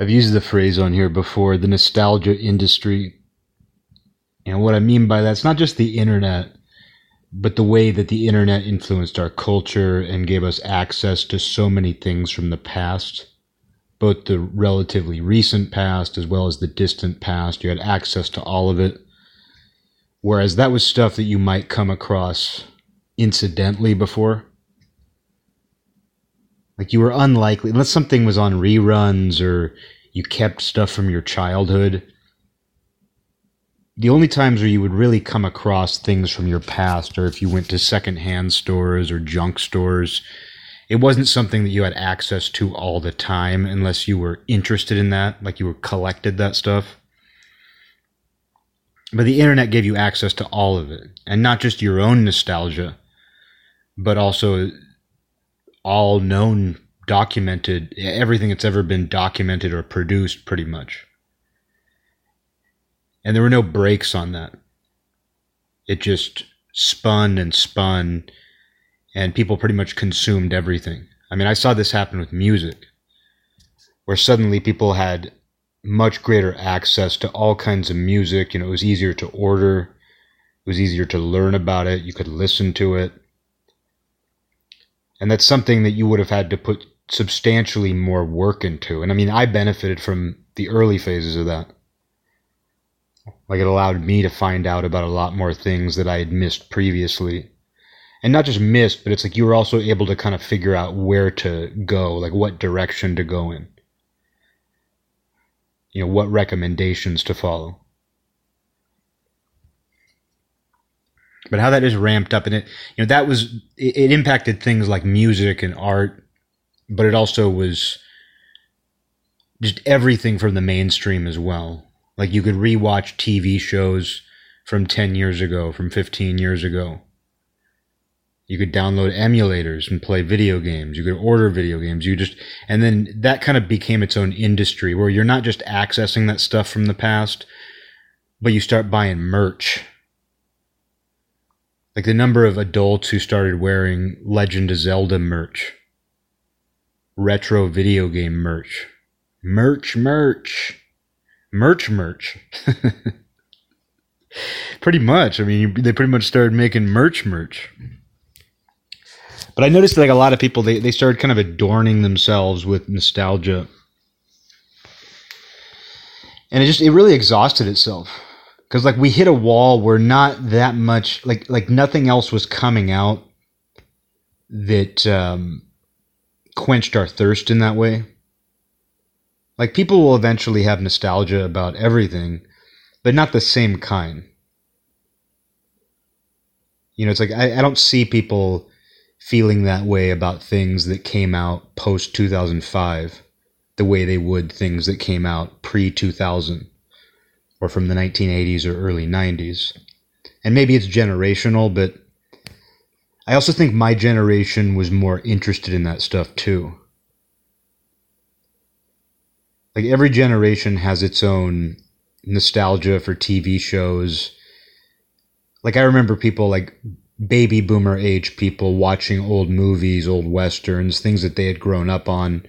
I've used the phrase on here before the nostalgia industry. And what I mean by that, it's not just the internet, but the way that the internet influenced our culture and gave us access to so many things from the past, both the relatively recent past as well as the distant past. You had access to all of it. Whereas that was stuff that you might come across incidentally before. Like you were unlikely, unless something was on reruns or you kept stuff from your childhood. The only times where you would really come across things from your past or if you went to secondhand stores or junk stores. It wasn't something that you had access to all the time unless you were interested in that, like you were collected that stuff. But the internet gave you access to all of it, and not just your own nostalgia, but also all known, documented, everything that's ever been documented or produced, pretty much. And there were no breaks on that. It just spun and spun, and people pretty much consumed everything. I mean, I saw this happen with music, where suddenly people had much greater access to all kinds of music. You know, it was easier to order, it was easier to learn about it, you could listen to it and that's something that you would have had to put substantially more work into. And I mean, I benefited from the early phases of that. Like it allowed me to find out about a lot more things that I had missed previously. And not just missed, but it's like you were also able to kind of figure out where to go, like what direction to go in. You know, what recommendations to follow. But how that is ramped up and it you know that was it, it, impacted things like music and art but it also was just everything from the mainstream as well. Like you could rewatch tv shows from 10 years ago from 15 years ago. You could download emulators and play video games. You could order video games. You just and then that kind of became its own industry where you're not just accessing that stuff from the past but you start buying merch like the number of adults who started wearing Legend of Zelda merch, retro video game merch, merch, merch, merch, merch. pretty much. I mean, they pretty much started making merch, merch. But I noticed like a lot of people they, they started kind of adorning themselves with nostalgia. And it just it really exhausted itself because like we hit a wall where not that much like like nothing else was coming out that um, quenched our thirst in that way. Like people will eventually have nostalgia about everything, but not the same kind. You know, it's like I, I don't see people feeling that way about things that came out post 2005 the way they would things that came out pre 2000 or from the 1980s or early 90s. And maybe it's generational, but I also think my generation was more interested in that stuff too. Like every generation has its own nostalgia for TV shows. Like I remember people like baby boomer age people watching old movies, old westerns, things that they had grown up on,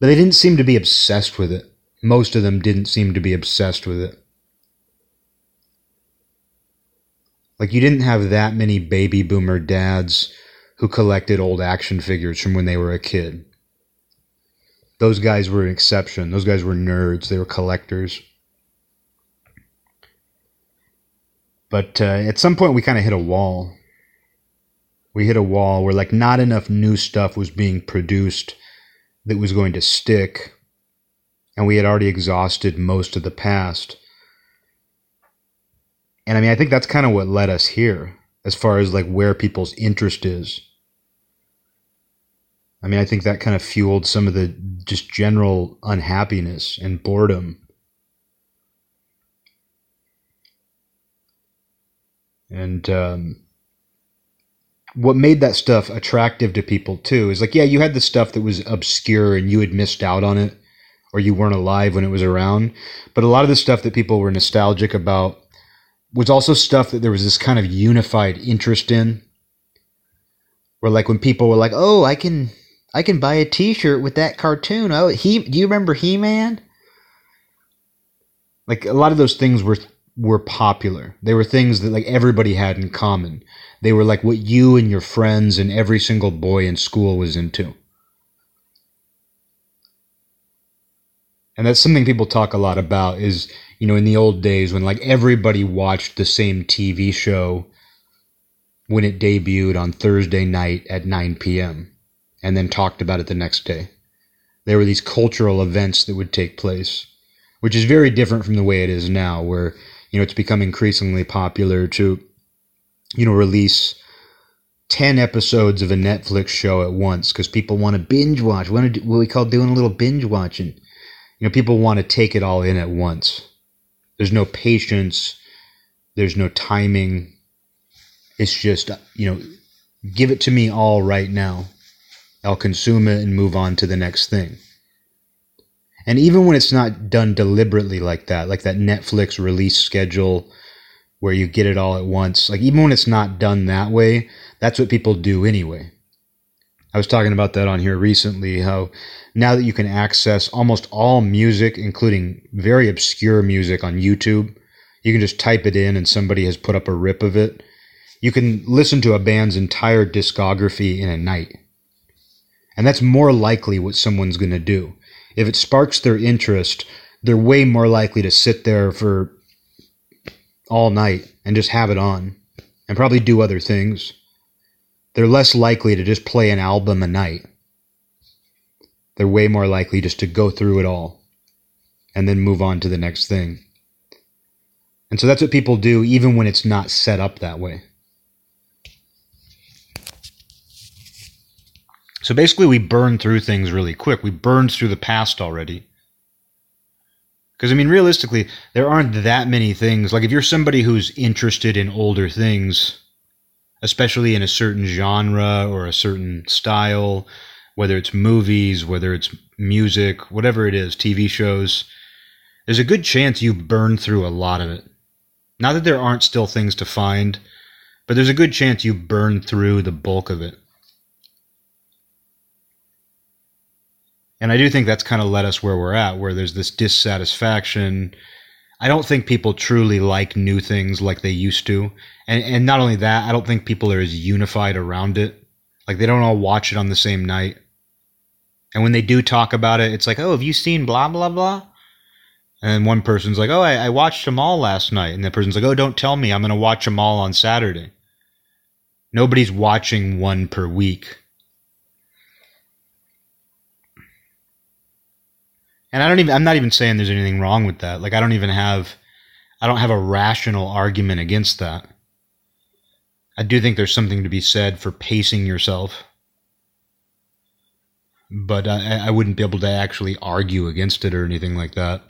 but they didn't seem to be obsessed with it. Most of them didn't seem to be obsessed with it. Like you didn't have that many baby boomer dads who collected old action figures from when they were a kid. Those guys were an exception. Those guys were nerds. They were collectors. But uh, at some point, we kind of hit a wall. We hit a wall where, like, not enough new stuff was being produced that was going to stick. And we had already exhausted most of the past. And I mean, I think that's kind of what led us here as far as like where people's interest is. I mean, I think that kind of fueled some of the just general unhappiness and boredom. And um, what made that stuff attractive to people too is like, yeah, you had the stuff that was obscure and you had missed out on it or you weren't alive when it was around. But a lot of the stuff that people were nostalgic about was also stuff that there was this kind of unified interest in. Where like when people were like, "Oh, I can I can buy a T-shirt with that cartoon. Oh, he. Do you remember He Man? Like a lot of those things were were popular. They were things that like everybody had in common. They were like what you and your friends and every single boy in school was into. And that's something people talk a lot about is, you know, in the old days when like everybody watched the same TV show when it debuted on Thursday night at 9 p.m. and then talked about it the next day. There were these cultural events that would take place, which is very different from the way it is now, where, you know, it's become increasingly popular to, you know, release 10 episodes of a Netflix show at once because people want to binge watch. What we call doing a little binge watching. You know, people want to take it all in at once. There's no patience. There's no timing. It's just, you know, give it to me all right now. I'll consume it and move on to the next thing. And even when it's not done deliberately like that, like that Netflix release schedule where you get it all at once, like even when it's not done that way, that's what people do anyway. I was talking about that on here recently how now that you can access almost all music, including very obscure music on YouTube, you can just type it in and somebody has put up a rip of it you can listen to a band's entire discography in a night. And that's more likely what someone's going to do. If it sparks their interest, they're way more likely to sit there for all night and just have it on and probably do other things. They're less likely to just play an album a night. They're way more likely just to go through it all and then move on to the next thing. And so that's what people do even when it's not set up that way. So basically, we burn through things really quick. We burned through the past already. Because, I mean, realistically, there aren't that many things. Like, if you're somebody who's interested in older things, especially in a certain genre or a certain style, whether it's movies, whether it's music, whatever it is, TV shows, there's a good chance you've burned through a lot of it. Not that there aren't still things to find, but there's a good chance you've burned through the bulk of it. And I do think that's kind of led us where we're at, where there's this dissatisfaction. I don't think people truly like new things like they used to. And, and not only that, I don't think people are as unified around it. Like they don't all watch it on the same night. And when they do talk about it, it's like, oh, have you seen blah, blah, blah? And one person's like, oh, I, I watched them all last night. And the person's like, oh, don't tell me. I'm going to watch them all on Saturday. Nobody's watching one per week. And I don't even I'm not even saying there's anything wrong with that. Like I don't even have I don't have a rational argument against that. I do think there's something to be said for pacing yourself. But I, I wouldn't be able to actually argue against it or anything like that.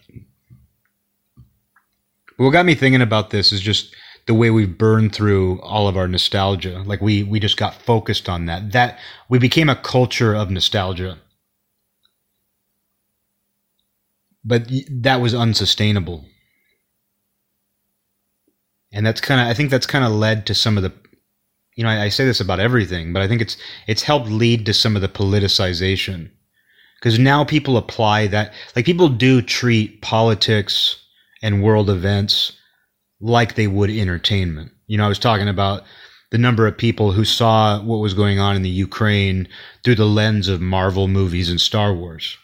But what got me thinking about this is just the way we've burned through all of our nostalgia. Like we we just got focused on that. That we became a culture of nostalgia. But that was unsustainable. And that's kind of i think that's kind of led to some of the you know I, I, say this about everything but i think it's it's helped lead to some of the politicization. Because now people apply that like people do treat politics and world events like they would entertainment. You know i was talking about the number of people who saw what was going on in the ukraine through the lens of marvel movies and star wars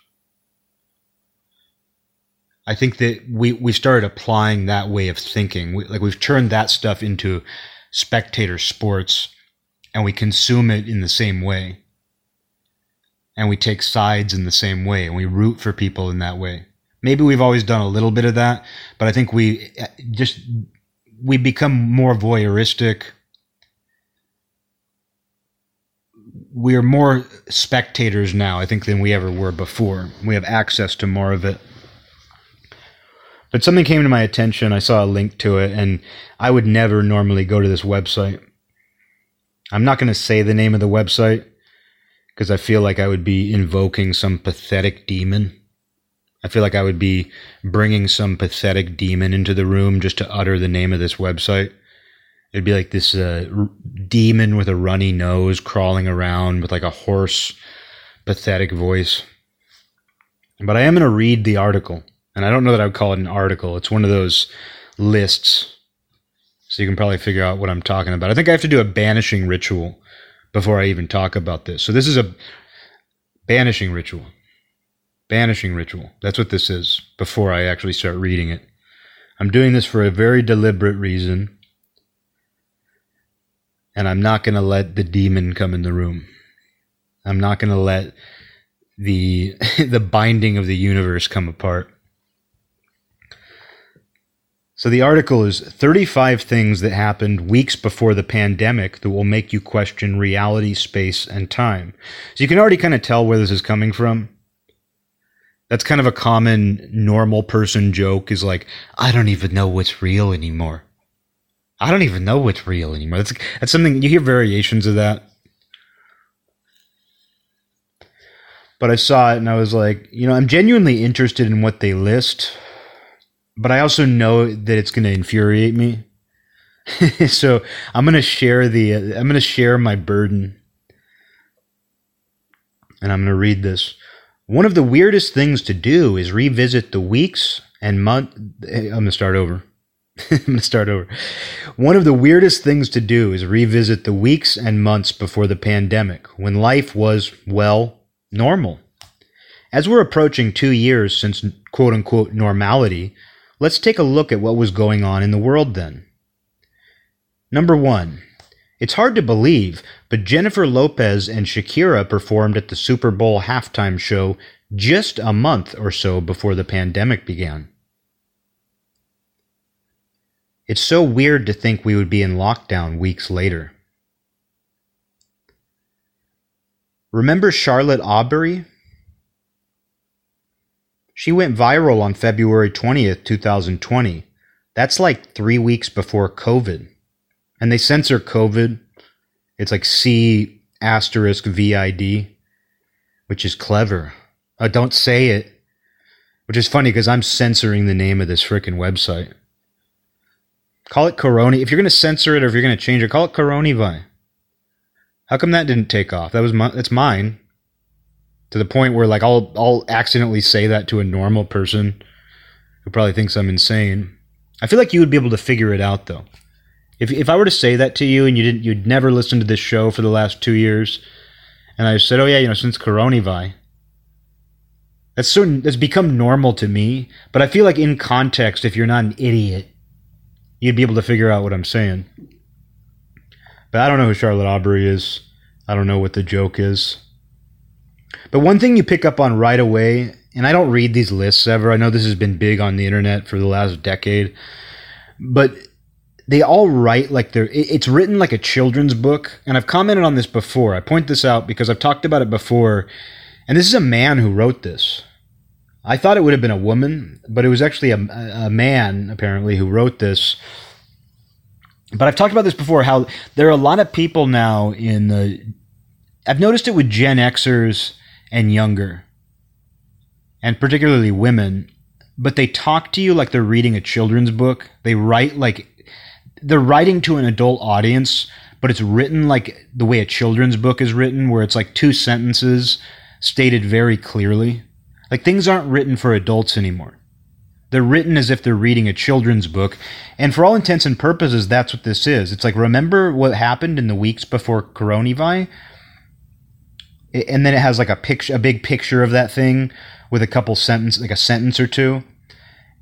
I think that we, we started applying that way of thinking. We, like we've turned that stuff into spectator sports and we consume it in the same way. And we take sides in the same way and we root for people in that way. Maybe we've always done a little bit of that, but I think we uh, just, we become more voyeuristic. We are more spectators now, I think, than we ever were before. We have access to more of it. But something came to my attention. I saw a link to it, and I would never normally go to this website. I'm not going to say the name of the website because I feel like I would be invoking some pathetic demon. I feel like I would be bringing some pathetic demon into the room just to utter the name of this website. It'd be like this uh, r- demon with a runny nose crawling around with like a hoarse, pathetic voice. But I am going to read the article. And I don't know that I would call it an article. It's one of those lists. So you can probably figure out what I'm talking about. I think I have to do a banishing ritual before I even talk about this. So this is a banishing ritual. Banishing ritual. That's what this is before I actually start reading it. I'm doing this for a very deliberate reason. And I'm not going to let the demon come in the room. I'm not going to let the the binding of the universe come apart. So the article is 35 things that happened weeks before the pandemic that will make you question reality, space, and time. So you can already kind of tell where this is coming from. That's kind of a common normal person joke is like, I don't even know what's real anymore. I don't even know what's real anymore. That's that's something you hear variations of that. But I saw it and I was like, you know, I'm genuinely interested in what they list, but I also know that it's going to infuriate me. so I'm going to share the I'm going to share my burden. And I'm going to read this. One of the weirdest things to do is revisit the weeks and month. Eh, I'm going to start over. I'm going to start over. One of the weirdest things to do is revisit the weeks and months before the pandemic when life was, well, normal. As we're approaching two years since quote unquote normality, let's take a look at what was going on in the world then. Number one, it's hard to believe, but Jennifer Lopez and Shakira performed at the Super Bowl halftime show just a month or so before the pandemic began. It's so weird to think we would be in lockdown weeks later. Remember Charlotte Awbery? She went viral on February 20th, 2020. That's like three weeks before COVID and they censor COVID. It's like C asterisk VID, which is clever. Uh, don't say it, which is funny because I'm censoring the name of this freaking website. Call it Corona. If you're going to censor it or if you're going to change it, call it Coronavi. How come that didn't take off? That was my, that's mine. To the point where like I'll I'll accidentally say that to a normal person who probably thinks I'm insane. I feel like you would be able to figure it out though. If if I were to say that to you and you didn't you'd never listened to this show for the last two years, and I said, Oh yeah, you know, since Coronavi. That's so that's become normal to me. But I feel like in context, if you're not an idiot, you'd be able to figure out what I'm saying. But I don't know who Charlotte Awbery is. I don't know what the joke is. But one thing you pick up on right away, and I don't read these lists ever. I know this has been big on the internet for the last decade, but they all write like they're it's written like a children's book and i've commented on this before i point this out because i've talked about it before and this is a man who wrote this i thought it would have been a woman but it was actually a, a man apparently who wrote this but i've talked about this before how there are a lot of people now in the i've noticed it with gen xers and younger and particularly women but they talk to you like they're reading a children's book they write like they're writing to an adult audience, but it's written like the way a children's book is written, where it's like two sentences stated very clearly. Like things aren't written for adults anymore. They're written as if they're reading a children's book. And for all intents and purposes, that's what this is. It's like, remember what happened in the weeks before Coronavi? And then it has like a picture, a big picture of that thing with a couple sentences, like a sentence or two.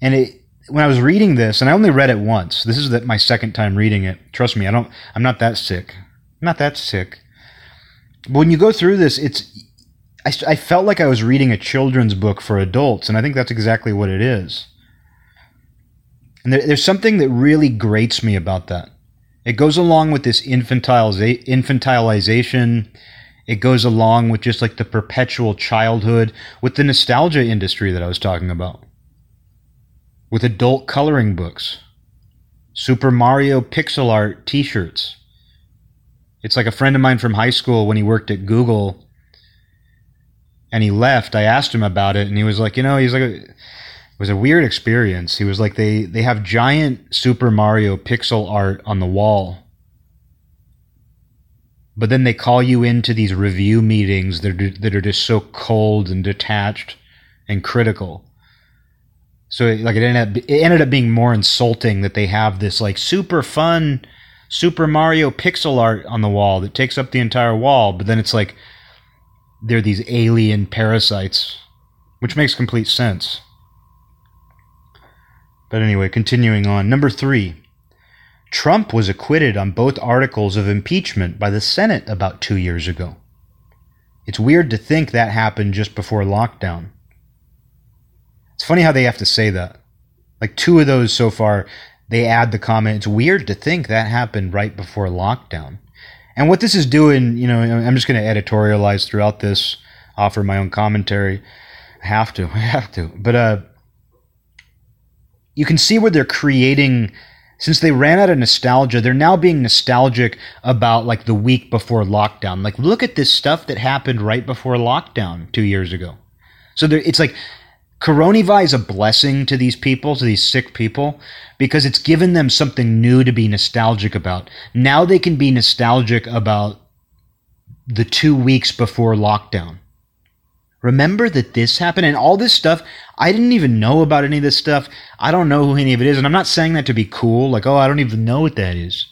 And it, when I was reading this, and I only read it once. This is the, my second time reading it. Trust me, I don't. I'm not that sick. I'm not that sick. But when you go through this, it's. I, I felt like I was reading a children's book for adults, and I think that's exactly what it is. And there, there's something that really grates me about that. It goes along with this infantilization. It goes along with just like the perpetual childhood, with the nostalgia industry that I was talking about with adult coloring books, Super Mario pixel art t shirts. It's like a friend of mine from high school when he worked at Google and he left. I asked him about it and he was like, you know, he's like, it was a weird experience. He was like, they, they have giant Super Mario pixel art on the wall. But then they call you into these review meetings that are, that are just so cold and detached and critical. So like it ended up it ended up being more insulting that they have this like super fun Super Mario pixel art on the wall that takes up the entire wall, but then it's like they're these alien parasites, which makes complete sense. But anyway, continuing on. Number three Trump was acquitted on both articles of impeachment by the Senate about two years ago. It's weird to think that happened just before lockdown. It's funny how they have to say that. Like two of those so far, they add the comment, it's weird to think that happened right before lockdown. And what this is doing, you know, I'm just going to editorialize throughout this, offer my own commentary. I have to, I have to. But uh, you can see where they're creating since they ran out of nostalgia, they're now being nostalgic about like the week before lockdown. Like, look at this stuff that happened right before lockdown two years ago. So it's like Coronavirus is a blessing to these people, to these sick people, because it's given them something new to be nostalgic about. Now they can be nostalgic about the two weeks before lockdown. Remember that this happened and all this stuff. I didn't even know about any of this stuff. I don't know who any of it is. And I'm not saying that to be cool. Like, oh, I don't even know what that is.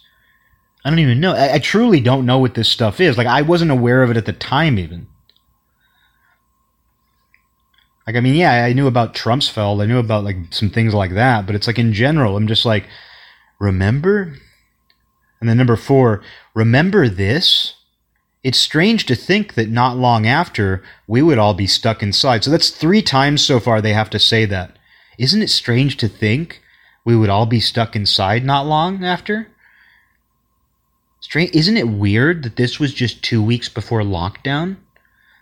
I don't even know. I, I truly don't know what this stuff is. Like, I wasn't aware of it at the time, even. Like, I mean, yeah, I knew about Trumpsfeld. I knew about, like, some things like that. But it's like, in general, I'm just like, remember? And then number four, remember this? It's strange to think that not long after, we would all be stuck inside. So that's three times so far they have to say that. Isn't it strange to think we would all be stuck inside not long after? Strange, isn't it weird that this was just two weeks before lockdown?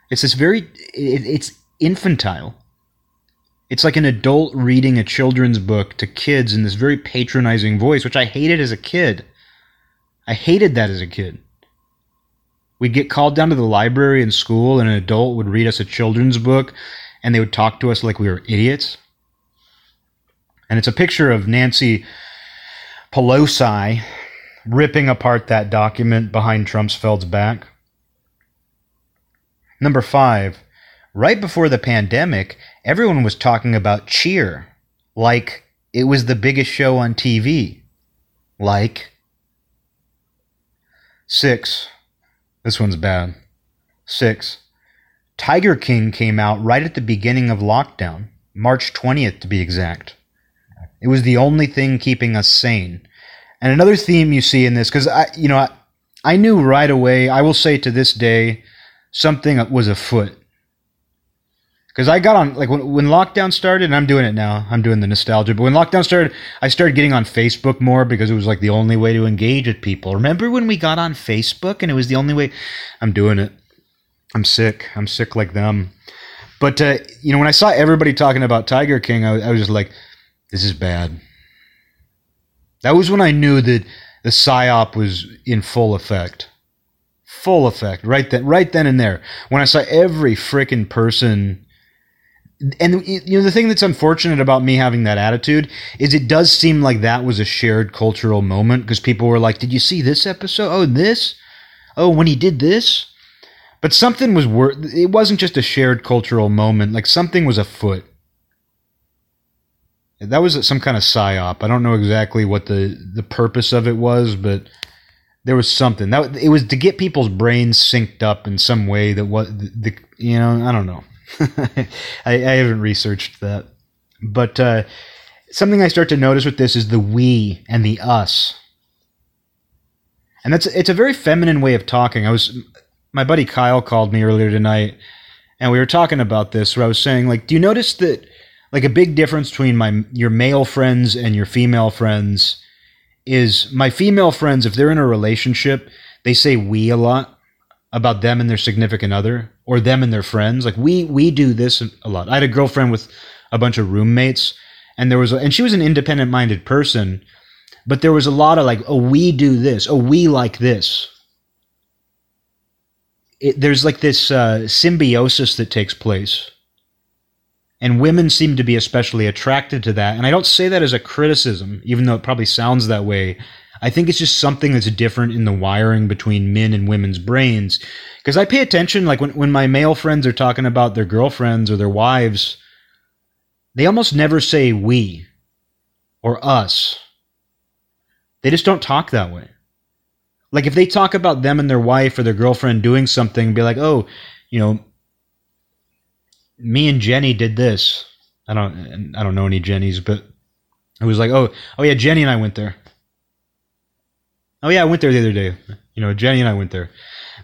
It's this very, it, it's infantile. It's like an adult reading a children's book to kids in this very patronizing voice, which I hated as a kid. I hated that as a kid. We'd get called down to the library in school, and an adult would read us a children's book, and they would talk to us like we were idiots. And it's a picture of Nancy Pelosi ripping apart that document behind Trumpsfeld's back. Number five, right before the pandemic, everyone was talking about cheer like it was the biggest show on TV. Like, six, this one's bad. Six. Tiger King came out right at the beginning of lockdown, March 20th to be exact. It was the only thing keeping us sane. And another theme you see in this, because I, you know, I, I knew right away, I will say to this day, something was afoot because I got on like when, when lockdown started, and I'm doing it now. I'm doing the nostalgia. But when lockdown started, I started getting on Facebook more because it was like the only way to engage with people. Remember when we got on Facebook and it was the only way? I'm doing it. I'm sick. I'm sick like them. But uh, you know, when I saw everybody talking about Tiger King, I, I was just like, "This is bad." That was when I knew that the psyop was in full effect full effect right then right then and there when i saw every freaking person and you know the thing that's unfortunate about me having that attitude is it does seem like that was a shared cultural moment because people were like did you see this episode? Oh this? Oh when he did this? But something was worth it wasn't just a shared cultural moment like something was afoot. That was some kind of psyop. I don't know exactly what the the purpose of it was but there was something. That it was to get people's brains synced up in some way that what the, the you know i don't know I, I, haven't researched that. But uh, something I start to notice with this is the we and the us. And that's it's a very feminine way of talking. I was my buddy Kyle called me earlier tonight and we were talking about this where I was saying like do you notice that like a big difference between my your male friends and your female friends is my female friends if they're in a relationship they say we a lot about them and their significant other or them and their friends. Like we we do this a lot. I had a girlfriend with a bunch of roommates and there was a, and she was an independent minded person, but there was a lot of like, oh, we do this, oh, we like this. It, there's like this uh, symbiosis that takes place. And women seem to be especially attracted to that. And I don't say that as a criticism, even though it probably sounds that way. I think it's just something that's different in the wiring between men and women's brains. Because I pay attention, like when, when my male friends are talking about their girlfriends or their wives, they almost never say we or us. They just don't talk that way. Like if they talk about them and their wife or their girlfriend doing something, be like, oh, you know, me and Jenny did this. I don't I don't know any Jennys, but it was like, oh, oh yeah, Jenny and I went there. Oh yeah, I went there the other day. You know, Jenny and I went there.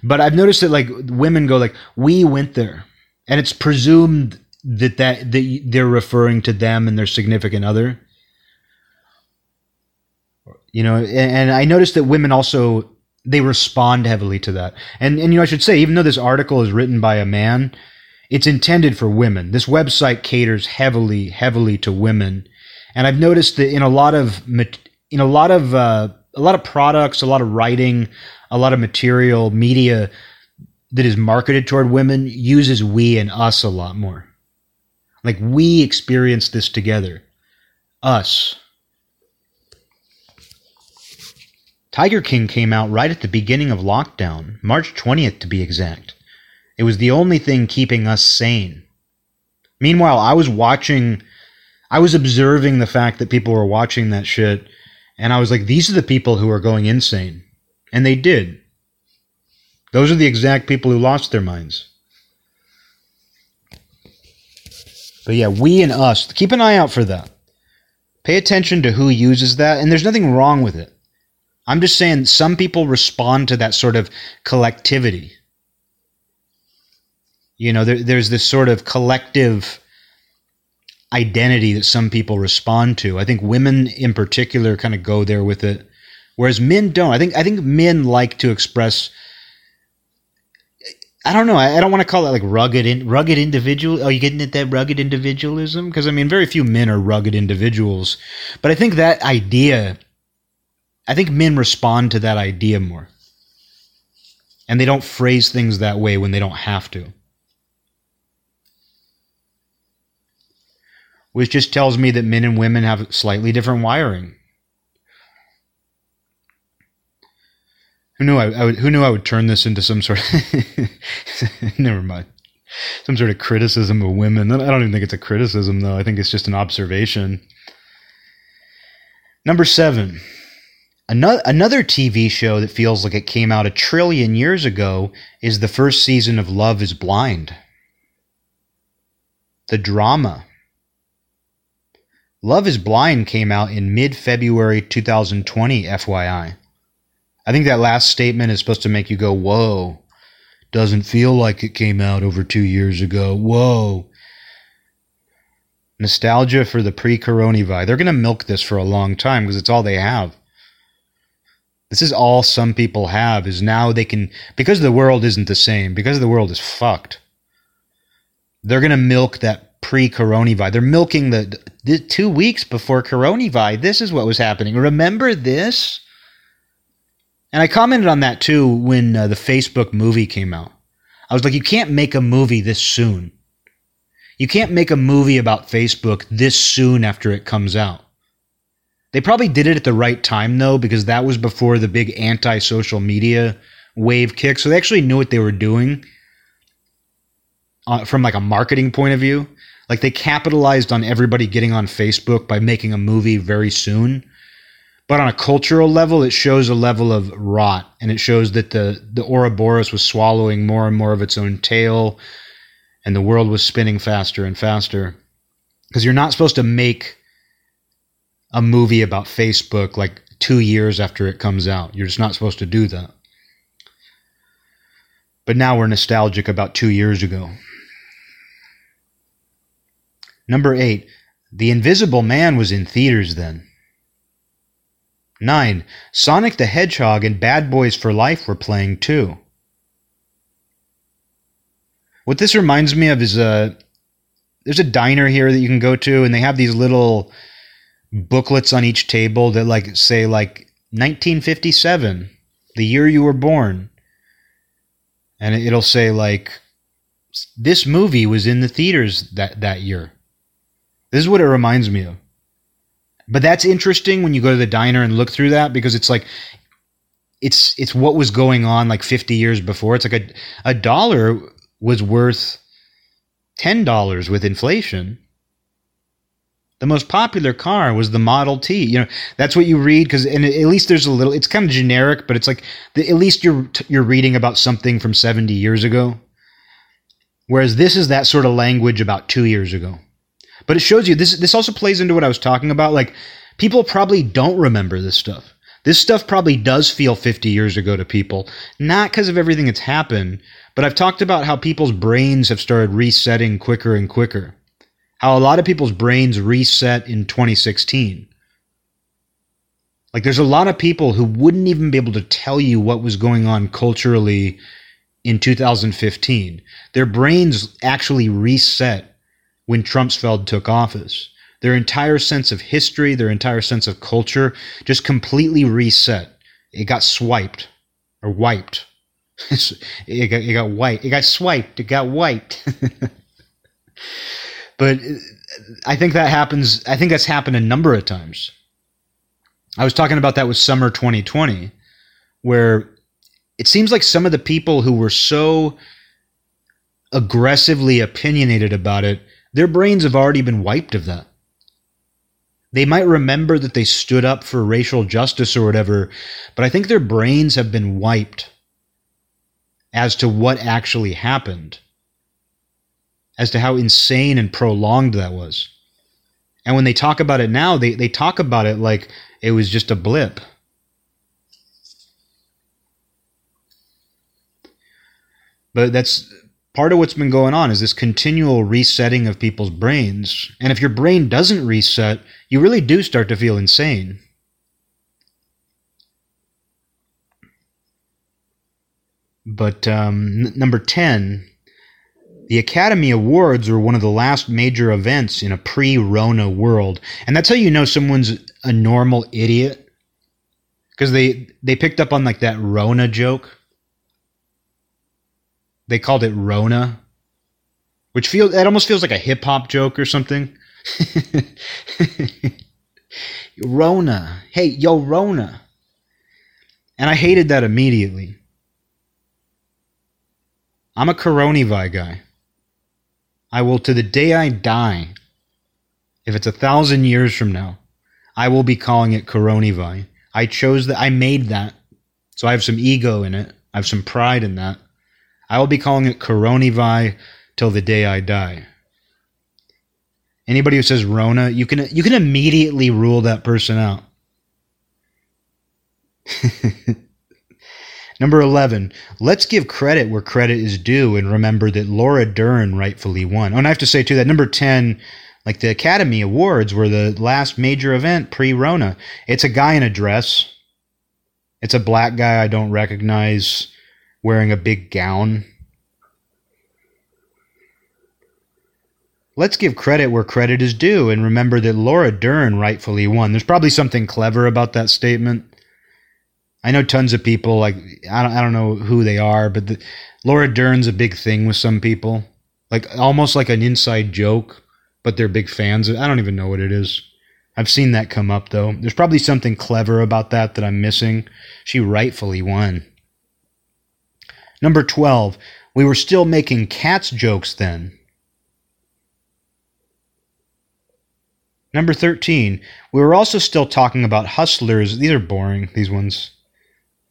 But I've noticed that like women go like, we went there, and it's presumed that that, that they're referring to them and their significant other. You know, and, and I noticed that women also they respond heavily to that. And and you know, I should say, even though this article is written by a man, it's intended for women. This website caters heavily, heavily to women, and I've noticed that in a lot of in a lot of uh, a lot of products, a lot of writing, a lot of material, media that is marketed toward women uses we and us a lot more. Like we experience this together, us. Tiger King came out right at the beginning of lockdown, March 20th to be exact. It was the only thing keeping us sane. Meanwhile, I was watching, I was observing the fact that people were watching that shit, and I was like, these are the people who are going insane. And they did. Those are the exact people who lost their minds. But yeah, we and us, keep an eye out for that. Pay attention to who uses that, and there's nothing wrong with it. I'm just saying some people respond to that sort of collectivity. You know, there, there's this sort of collective identity that some people respond to. I think women in particular kind of go there with it, whereas men don't. I think I think men like to express. I don't know. I, I don't want to call it like rugged, in, rugged individual. Are you getting at that rugged individualism? Because I mean, very few men are rugged individuals, but I think that idea. I think men respond to that idea more, and they don't phrase things that way when they don't have to. Which just tells me that men and women have slightly different wiring. Who knew I, I would, who knew I would turn this into some sort of never mind some sort of criticism of women. I don't even think it's a criticism though. I think it's just an observation. Number seven, another another TV show that feels like it came out a trillion years ago is the first season of Love Is Blind. The drama Love is Blind came out in mid February 2020, FYI. I think that last statement is supposed to make you go, whoa. Doesn't feel like it came out over two years ago. Whoa. Nostalgia for the pre coronavirus. They're going to milk this for a long time because it's all they have. This is all some people have is now they can, because the world isn't the same, because the world is fucked, they're going to milk that pre coronavirus. They're milking the, the two weeks before coronavirus. This is what was happening. Remember this? And I commented on that too when uh, the Facebook movie came out. I was like, you can't make a movie this soon. You can't make a movie about Facebook this soon after it comes out. They probably did it at the right time though, because that was before the big anti social media wave kick. So they actually knew what they were doing uh, from like a marketing point of view. Like they capitalized on everybody getting on Facebook by making a movie very soon. But on a cultural level, it shows a level of rot, and it shows that the the Ouroboros was swallowing more and more of its own tail, and the world was spinning faster and faster. Because you're not supposed to make a movie about Facebook like two years after it comes out. You're just not supposed to do that. But now we're nostalgic about two years ago. Number 8. The Invisible Man was in theaters then. 9. Sonic the Hedgehog and Bad Boys for Life were playing too. What this reminds me of is a there's a diner here that you can go to and they have these little booklets on each table that like say like 1957, the year you were born. And it'll say like this movie was in the theaters that that year. This is what it reminds me of. But that's interesting when you go to the diner and look through that because it's like it's it's what was going on like 50 years before. It's like a a dollar was worth $10 with inflation. The most popular car was the Model T. You know, that's what you read because, and at least there's a little. It's kind of generic, but it's like the, at least you're you're reading about something from 70 years ago. Whereas this is that sort of language about two years ago. But it shows you this. This also plays into what I was talking about. Like people probably don't remember this stuff. This stuff probably does feel 50 years ago to people, not because of everything that's happened, but I've talked about how people's brains have started resetting quicker and quicker how a lot of people's brains reset in 2016. Like there's a lot of people who wouldn't even be able to tell you what was going on culturally in 2015. Their brains actually reset when Trumpsfeld took office. Their entire sense of history, their entire sense of culture just completely reset. It got swiped or wiped. it, got, it got wiped. It got swiped. It got wiped. But uh, I think that happens. I think that's happened a number of times. I was talking about that with summer 2020, where it seems like some of the people who were so aggressively opinionated about it, their brains have already been wiped of that. They might remember that they stood up for racial justice or whatever, but I think their brains have been wiped as to what actually happened as to how insane and prolonged that was. And when they talk about it now, they, they talk about it like it was just a blip. But that's part of what's been going on is this continual resetting of people's brains. And if your brain doesn't reset, you really do start to feel insane. But um, n- number 10 the Academy Awards were one of the last major events in a pre Rona world. And that's how you know someone's a normal idiot. Because they, they picked up on like that Rona joke. They called it Rona. Which feels that almost feels like a hip hop joke or something. Rona. Hey, yo, Rona. And I hated that immediately. I'm a Coronavi guy. I will to the day I die, if it's a thousand years from now, I will be calling it Coronavi. I chose that. I made that. So I have some ego in it. I have some pride in that. I will be calling it Coronavi till the day I die. Anybody who says Rona, you can you can immediately rule that person out. Number 11, let's give credit where credit is due and remember that Laura Dern rightfully won. Oh, and I have to say, too, that number 10, like the Academy Awards were the last major event pre Rona. It's a guy in a dress. It's a black guy I don't recognize wearing a big gown. Let's give credit where credit is due and remember that Laura Dern rightfully won. There's probably something clever about that statement. I know tons of people like I don't I don't know who they are, but the, Laura Dern's a big thing with some people, like almost like an inside joke, but they're big fans. I don't even know what it is. I've seen that come up though. There's probably something clever about that that I'm missing. She rightfully won. Number 12. We were still making cats jokes then. Number 13. We were also still talking about hustlers. These are boring, these ones.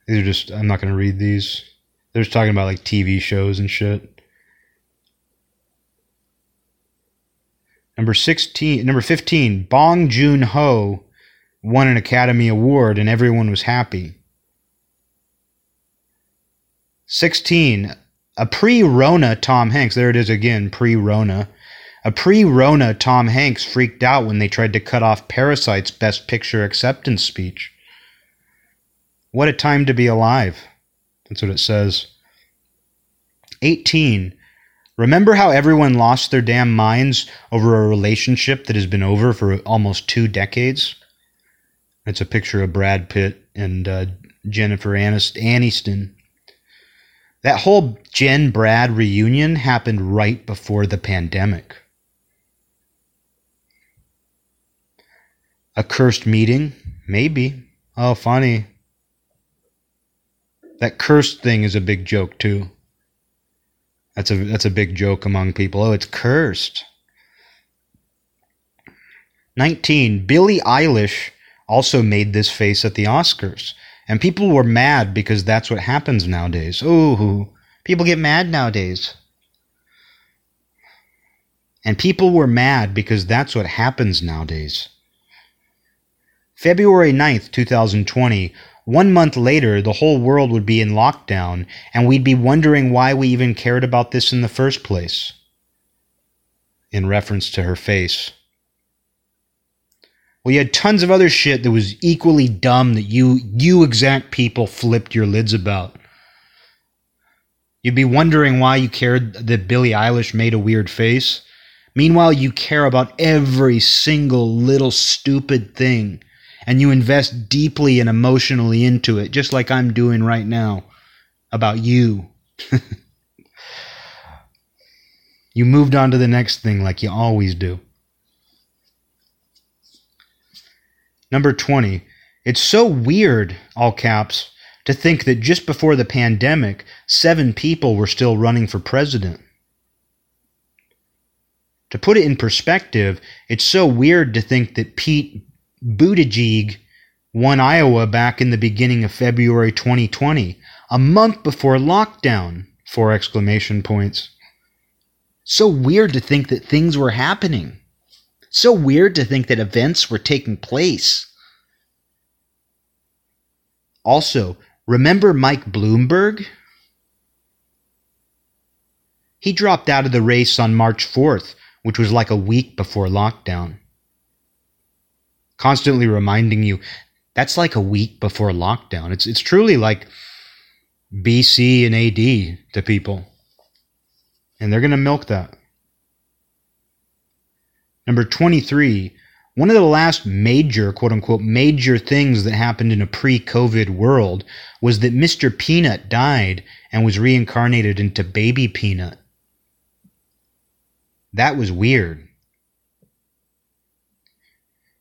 These are just, I'm not going to read these. They're just talking about like TV shows and shit. Number 16, number 15, Bong Joon Ho won an Academy Award and everyone was happy. 16, a pre Rona Tom Hanks, there it is again, pre Rona. A pre Rona Tom Hanks freaked out when they tried to cut off Parasite's Best Picture acceptance speech. What a time to be alive. That's what it says. 18. Remember how everyone lost their damn minds over a relationship that has been over for almost two decades? It's a picture of Brad Pitt and uh, Jennifer Aniston. That whole Jen Brad reunion happened right before the pandemic. A cursed meeting? Maybe. Oh, funny. That cursed thing is a big joke too. That's a that's a big joke among people. Oh, it's cursed. 19. Billie Eilish also made this face at the Oscars. And people were mad because that's what happens nowadays. Oh, people get mad nowadays. And people were mad because that's what happens nowadays. February 9th, 2020, one month later, the whole world would be in lockdown, and we'd be wondering why we even cared about this in the first place. In reference to her face. Well, you had tons of other shit that was equally dumb that you, you exact people flipped your lids about. You'd be wondering why you cared that Billie Eilish made a weird face. Meanwhile, you care about every single little stupid thing and you invest deeply and emotionally into it, just like I'm doing right now about you. you moved on to the next thing like you always do. Number 20. It's so weird, all caps, to think that just before the pandemic, seven people were still running for president. To put it in perspective, it's so weird to think that Pete Buttigieg won Iowa back in the beginning of February 2020, a month before lockdown. Four exclamation points. So weird to think that things were happening. So weird to think that events were taking place. Also, remember Mike Bloomberg? He dropped out of the race on March 4th, which was like a week before lockdown constantly reminding you that's like a week before lockdown. It's it's truly like BC and AD to people. And they're going to milk that. Number 23, one of the last major, quote unquote, major things that happened in a pre COVID world was that Mr. Peanut died and was reincarnated into Baby Peanut. That was weird.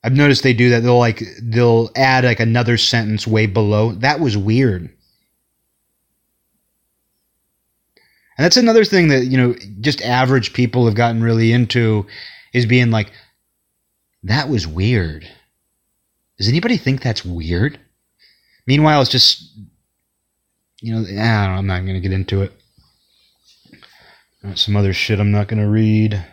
I've noticed they do that. They'll like they'll add like another sentence way below. That was weird. And that's another thing that, you know, just average people have gotten really into is being like, that was weird. Does anybody think that's weird? Meanwhile, it's just, you know, know, I'm not going to get into it. Uh, some other shit I'm not going to read.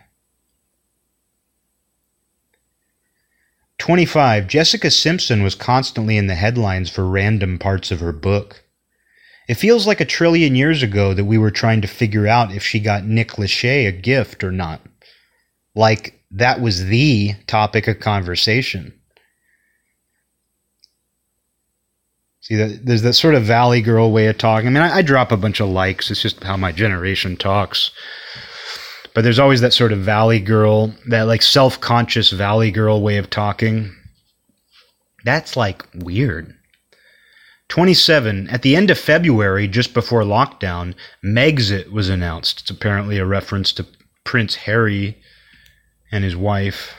25. Jessica Simpson was constantly in the headlines for random parts of her book. It feels like a trillion years ago that we were trying to figure out if she got Nick Lachey a gift or not. Like that was the topic of conversation. See, there's that sort of Valley Girl way of talking. I mean, I, I drop a bunch of likes. It's just how my generation talks. But there's always that sort of valley girl, that like self conscious valley girl way of talking. That's like weird. 27. At the end of February, just before lockdown, Megxit was announced. It's apparently a reference to Prince Harry and his wife.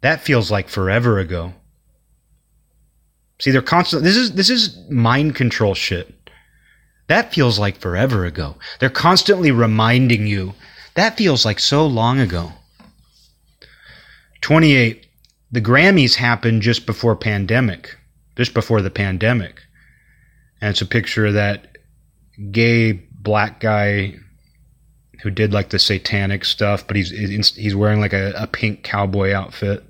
That feels like forever ago. See, they're constantly This is this is mind control shit. That feels like forever ago. They're constantly reminding you. That feels like so long ago. 28. The Grammys happened just before pandemic, just before the pandemic. And it's a picture of that gay black guy who did like the satanic stuff, but he's he's wearing like a, a pink cowboy outfit.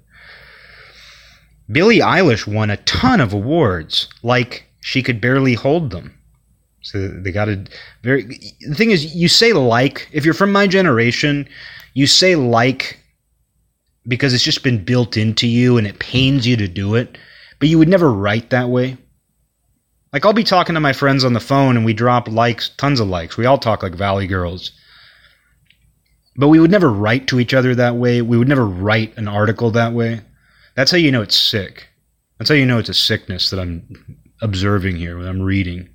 Billie Eilish won a ton of awards, like she could barely hold them. So they got to very. The thing is, you say like if you're from my generation, you say like because it's just been built into you and it pains you to do it, but you would never write that way. Like I'll be talking to my friends on the phone and we drop likes, tons of likes. We all talk like Valley Girls. But we would never write to each other that way. We would never write an article that way. That's how you know it's sick. That's how you know it's a sickness that I'm observing here when I'm reading.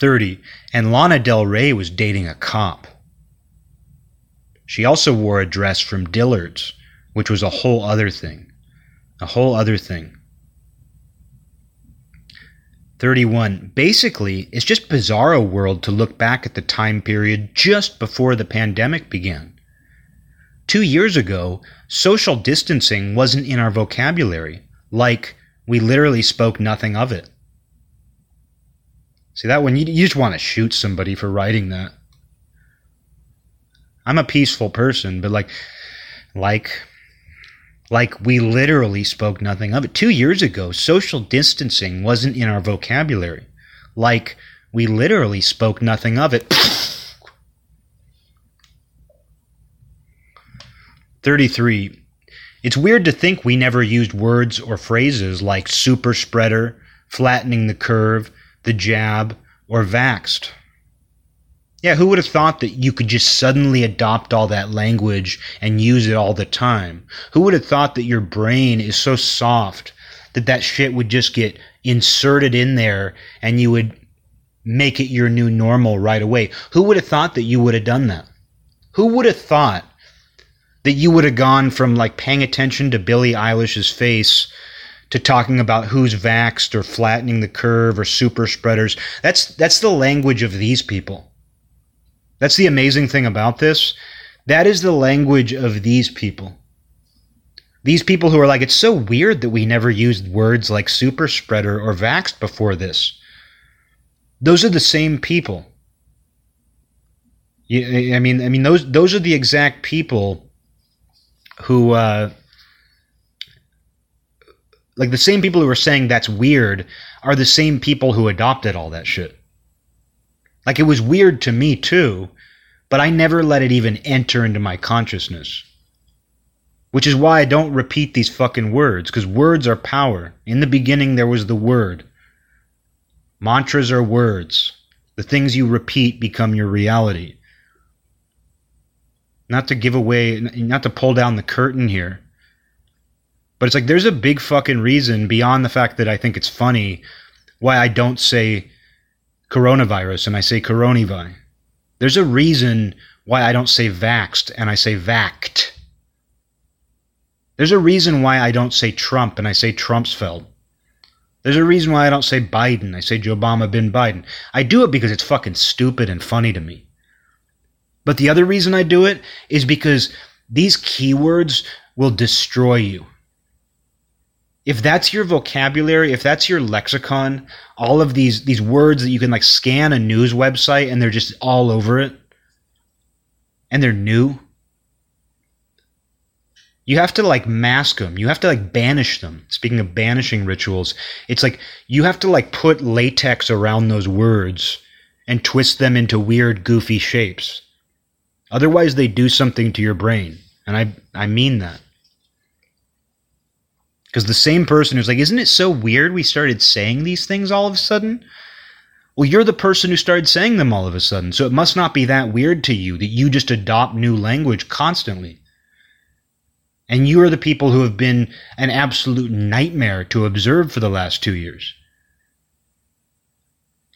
30, and Lana Del Rey was dating a cop. She also wore a dress from Dillard's, which was a whole other thing. A whole other thing. 31. Basically, it's just bizarro world to look back at the time period just before the pandemic began. Two years ago, social distancing wasn't in our vocabulary, like we literally spoke nothing of it. See that one? You, you just want to shoot somebody for writing that. I'm a peaceful person, but like, like, like we literally spoke nothing of it. Two years ago, social distancing wasn't in our vocabulary. Like we literally spoke nothing of it. 33. It's weird to think we never used words or phrases like super spreader, flattening the curve, the jab, or vaxed. Yeah, who would have thought that you could just suddenly adopt all that language and use it all the time? Who would have thought that your brain is so soft that that shit would just get inserted in there and you would make it your new normal right away? Who would have thought that you would have done that? Who would have thought that you would have gone from like paying attention to Billie Eilish's face to talking about who's vaxxed or flattening the curve or super spreaders? That's that's the language of these people. That's the amazing thing about this. That is the language of these people. These people who are like, it's so weird that we never used words like super spreader or vaxxed before this. Those are the same people. I mean, I mean, those those are the exact people who, uh, like, the same people who are saying that's weird are the same people who adopted all that shit. Like it was weird to me too, but I never let it even enter into my consciousness. Which is why I don't repeat these fucking words, because words are power. In the beginning, there was the word. Mantras are words. The things you repeat become your reality. Not to give away, not to pull down the curtain here. But it's like there's a big fucking reason beyond the fact that I think it's funny why I don't say coronavirus and I say coronavi. There's a reason why I don't say vaxed and I say vact. There's a reason why I don't say Trump and I say Trumpsfeld. There's a reason why I don't say Biden. I say Joe Obama bin Biden. I do it because it's fucking stupid and funny to me. But the other reason I do it is because these keywords will destroy you if that's your vocabulary, if that's your lexicon, all of these these words that you can like scan a news website and they're just all over it and they're new, you have to like mask them. You have to like banish them. Speaking of banishing rituals, it's like you have to like put latex around those words and twist them into weird goofy shapes. Otherwise they do something to your brain. And I I mean that. Because the same person who's like, isn't it so weird we started saying these things all of a sudden? Well, you're the person who started saying them all of a sudden, so it must not be that weird to you that you just adopt new language constantly. And you are the people who have been an absolute nightmare to observe for the last two years.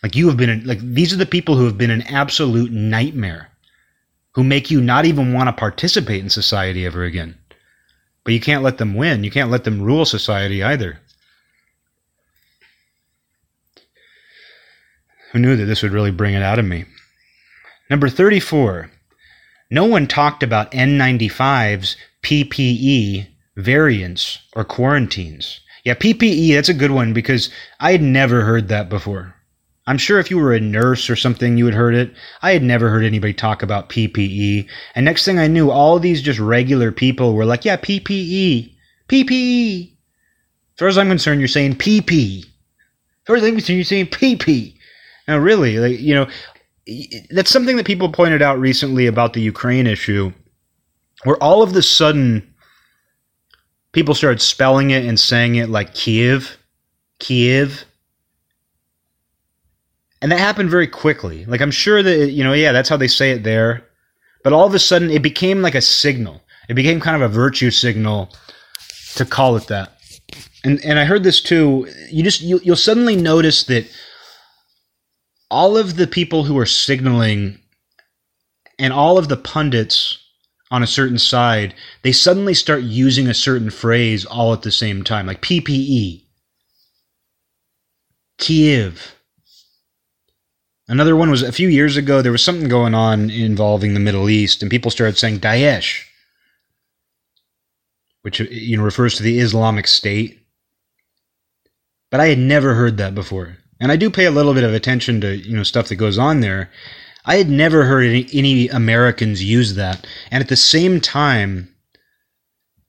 Like you have been, like these are the people who have been an absolute nightmare, who make you not even want to participate in society ever again. But you can't let them win. You can't let them rule society either. Who knew that this would really bring it out of me? Number 34. No one talked about N95's PPE variants or quarantines. Yeah, PPE, that's a good one because I had never heard that before. I'm sure if you were a nurse or something, you had heard it. I had never heard anybody talk about PPE. And next thing I knew, all these just regular people were like, yeah, PPE, PPE. As far as I'm concerned, you're saying PP. As far as I'm concerned, you're saying PP. Now, really, like, you know, that's something that people pointed out recently about the Ukraine issue, where all of the sudden people started spelling it and saying it like Kiev, Kiev and that happened very quickly. Like I'm sure that you know, yeah, that's how they say it there. But all of a sudden, it became like a signal. It became kind of a virtue signal to call it that. And and I heard this too. You just you, you'll suddenly notice that all of the people who are signaling and all of the pundits on a certain side, they suddenly start using a certain phrase all at the same time, like PPE, Kiev. Another one was a few years ago, there was something going on involving the Middle East, and people started saying Daesh, which uh, you know refers to the Islamic State. But I had never heard that before. And I do pay a little bit of attention to, you know, stuff that goes on there. I had never heard any, any Americans use that. And at the same time,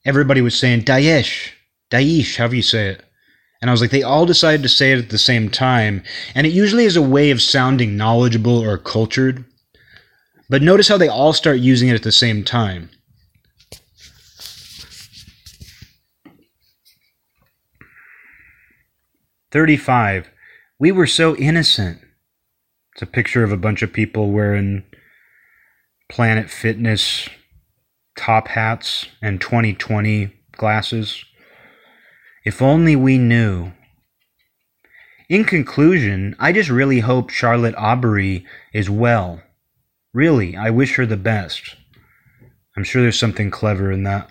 everybody was saying Daesh, Daesh, however you say it. And I was like, they all decided to say it at the same time. And it usually is a way of sounding knowledgeable or cultured. But notice how they all start using it at the same time. Thirty-five. We were so innocent. It's a picture of a bunch of people wearing Planet Fitness top hats and 2020 glasses. If only we knew. In conclusion, I just really hope Charlotte Awbery is well. Really, I wish her the best. I'm sure there's something clever in that.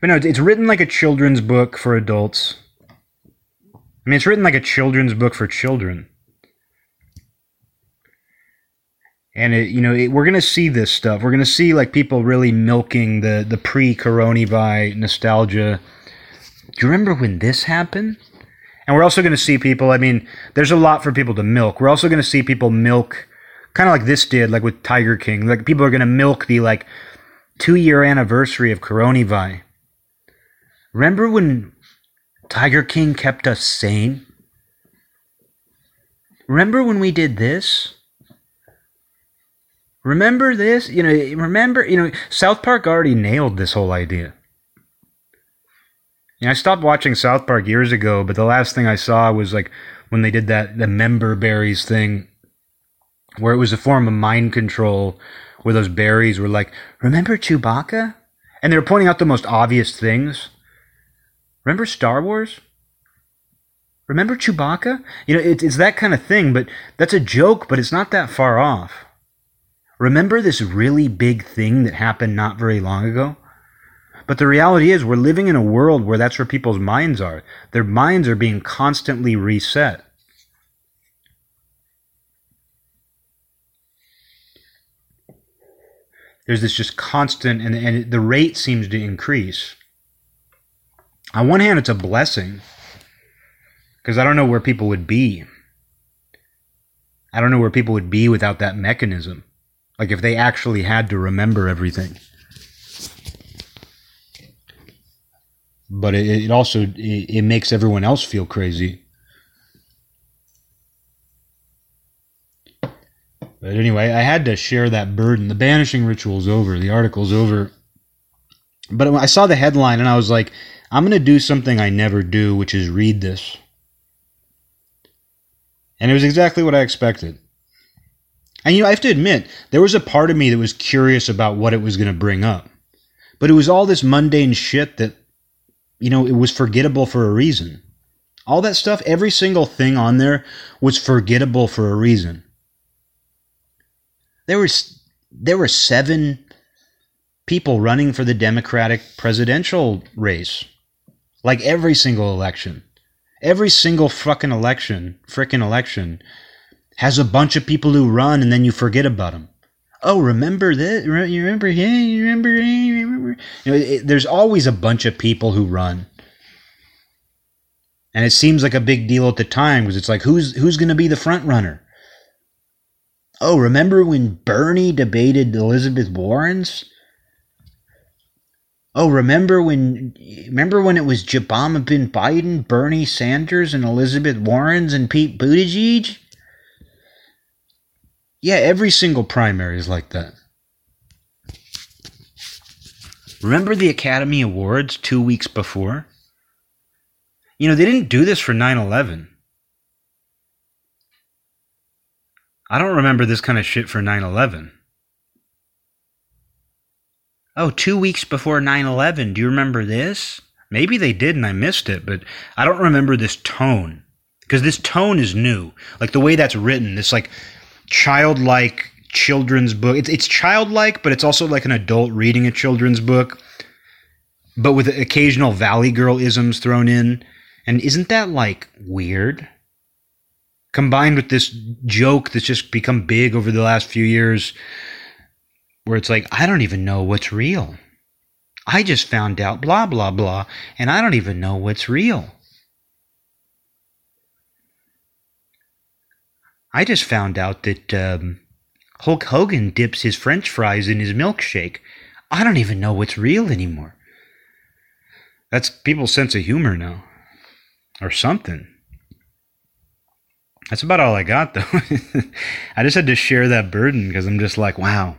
But no, it's written like a children's book for adults. I mean, it's written like a children's book for children. And it, you know, it, we're gonna see this stuff. We're gonna see like people really milking the the pre-coronavirus nostalgia. Do you remember when this happened? And we're also gonna see people. I mean, there's a lot for people to milk. We're also gonna see people milk, kind of like this did, like with Tiger King. Like people are gonna milk the like two year anniversary of coronavirus. Remember when Tiger King kept us sane. Remember when we did this? Remember this? You know, remember, you know, South Park already nailed this whole idea. I stopped watching South Park years ago, but the last thing I saw was like when they did that the member berries thing where it was a form of mind control where those berries were like, remember Chewbacca? And they were pointing out the most obvious things. Remember Star Wars? Remember Chewbacca? You know, it, it's that kind of thing, but that's a joke, but it's not that far off. Remember this really big thing that happened not very long ago? But the reality is, we're living in a world where that's where people's minds are. Their minds are being constantly reset. There's this just constant, and, and the rate seems to increase on one hand, it's a blessing because I don't know where people would be. I don't know where people would be without that mechanism. Like if they actually had to remember everything. But it, it also it, it makes everyone else feel crazy. But anyway, I had to share that burden. The banishing ritual's over. The article's over. But I saw the headline and I was like, I'm going to do something I never do, which is read this. And it was exactly what I expected. And you know, I have to admit, there was a part of me that was curious about what it was going to bring up. But it was all this mundane shit that, you know, it was forgettable for a reason. All that stuff, every single thing on there was forgettable for a reason. There was there were seven people running for the Democratic presidential race. Like every single election. Every single fucking election, frickin' election, has a bunch of people who run and then you forget about them. Oh, remember that? You remember? Yeah, you remember? You remember? You know, it, there's always a bunch of people who run, and it seems like a big deal at the time because it's like, who's who's going to be the front runner? Oh, remember when Bernie debated Elizabeth Warren's? Oh, remember when remember when it was Obama bin Biden, Bernie Sanders, and Elizabeth Warren's and Pete Buttigieg? Yeah, every single primary is like that. Remember the Academy Awards two weeks before? You know, they didn't do this for 9 11. I don't remember this kind of shit for 9 11 oh, two weeks before 9 11, do you remember this? Maybe they did and I missed it, but I don't remember this tone. Because this tone is new. Like the way that's written, this like childlike children's book. It's it's childlike, but it's also like an adult reading a children's book, but with occasional Valley Girl isms thrown in. And isn't that like weird? Combined with this joke that's just become big over the last few years, where it's like, I don't even know what's real. I just found out blah, blah, blah, and I don't even know what's real. I just found out that um, Hulk Hogan dips his french fries in his milkshake. I don't even know what's real anymore. That's people's sense of humor now. Or something. That's about all I got, though. I just had to share that burden because I'm just like, wow.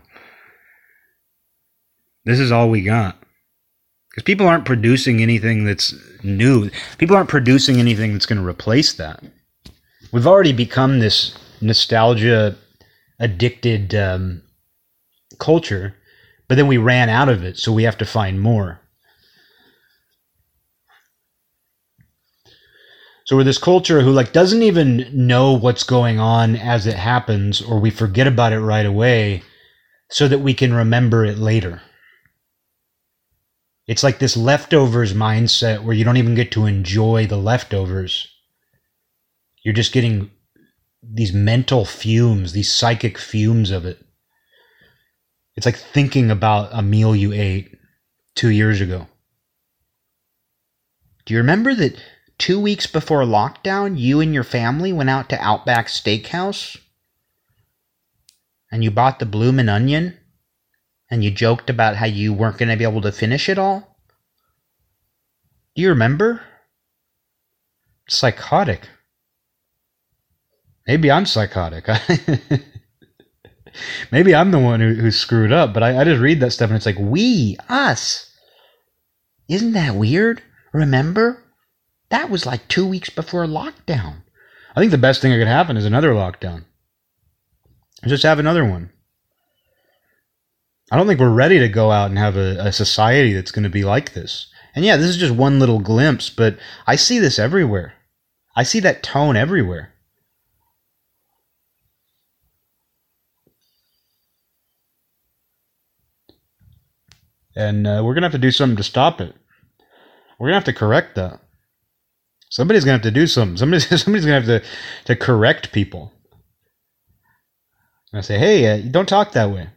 This is all we got. Because people aren't producing anything that's new. People aren't producing anything that's going to replace that. We've already become this nostalgia addicted um, culture, but then we ran out of it, so we have to find more. So we're this culture who like doesn't even know what's going on as it happens, or we forget about it right away, so that we can remember it later. It's like this leftovers mindset where you don't even get to enjoy the leftovers. You're just getting these mental fumes, these psychic fumes of it. It's like thinking about a meal you ate two years ago. Do you remember that two weeks before lockdown, you and your family went out to Outback Steakhouse? And you bought the bloomin' onion? And you joked about how you weren't going to be able to finish it all? Do you remember? Psychotic. Maybe I'm psychotic. Maybe I'm the one who, who screwed up, but I, I just read that stuff and it's like, we, us. Isn't that weird? Remember? That was like two weeks before lockdown. I think the best thing that could happen is another lockdown. Just have another one. I don't think we're ready to go out and have a, a society that's going to be like this. And yeah, this is just one little glimpse, but I see this everywhere. I see that tone everywhere. And uh, we're gonna have to do something to stop it. We're gonna have to correct that. Somebody's gonna have to do something. Somebody's somebody's gonna have to to correct people. And I say, hey, uh, don't talk that way.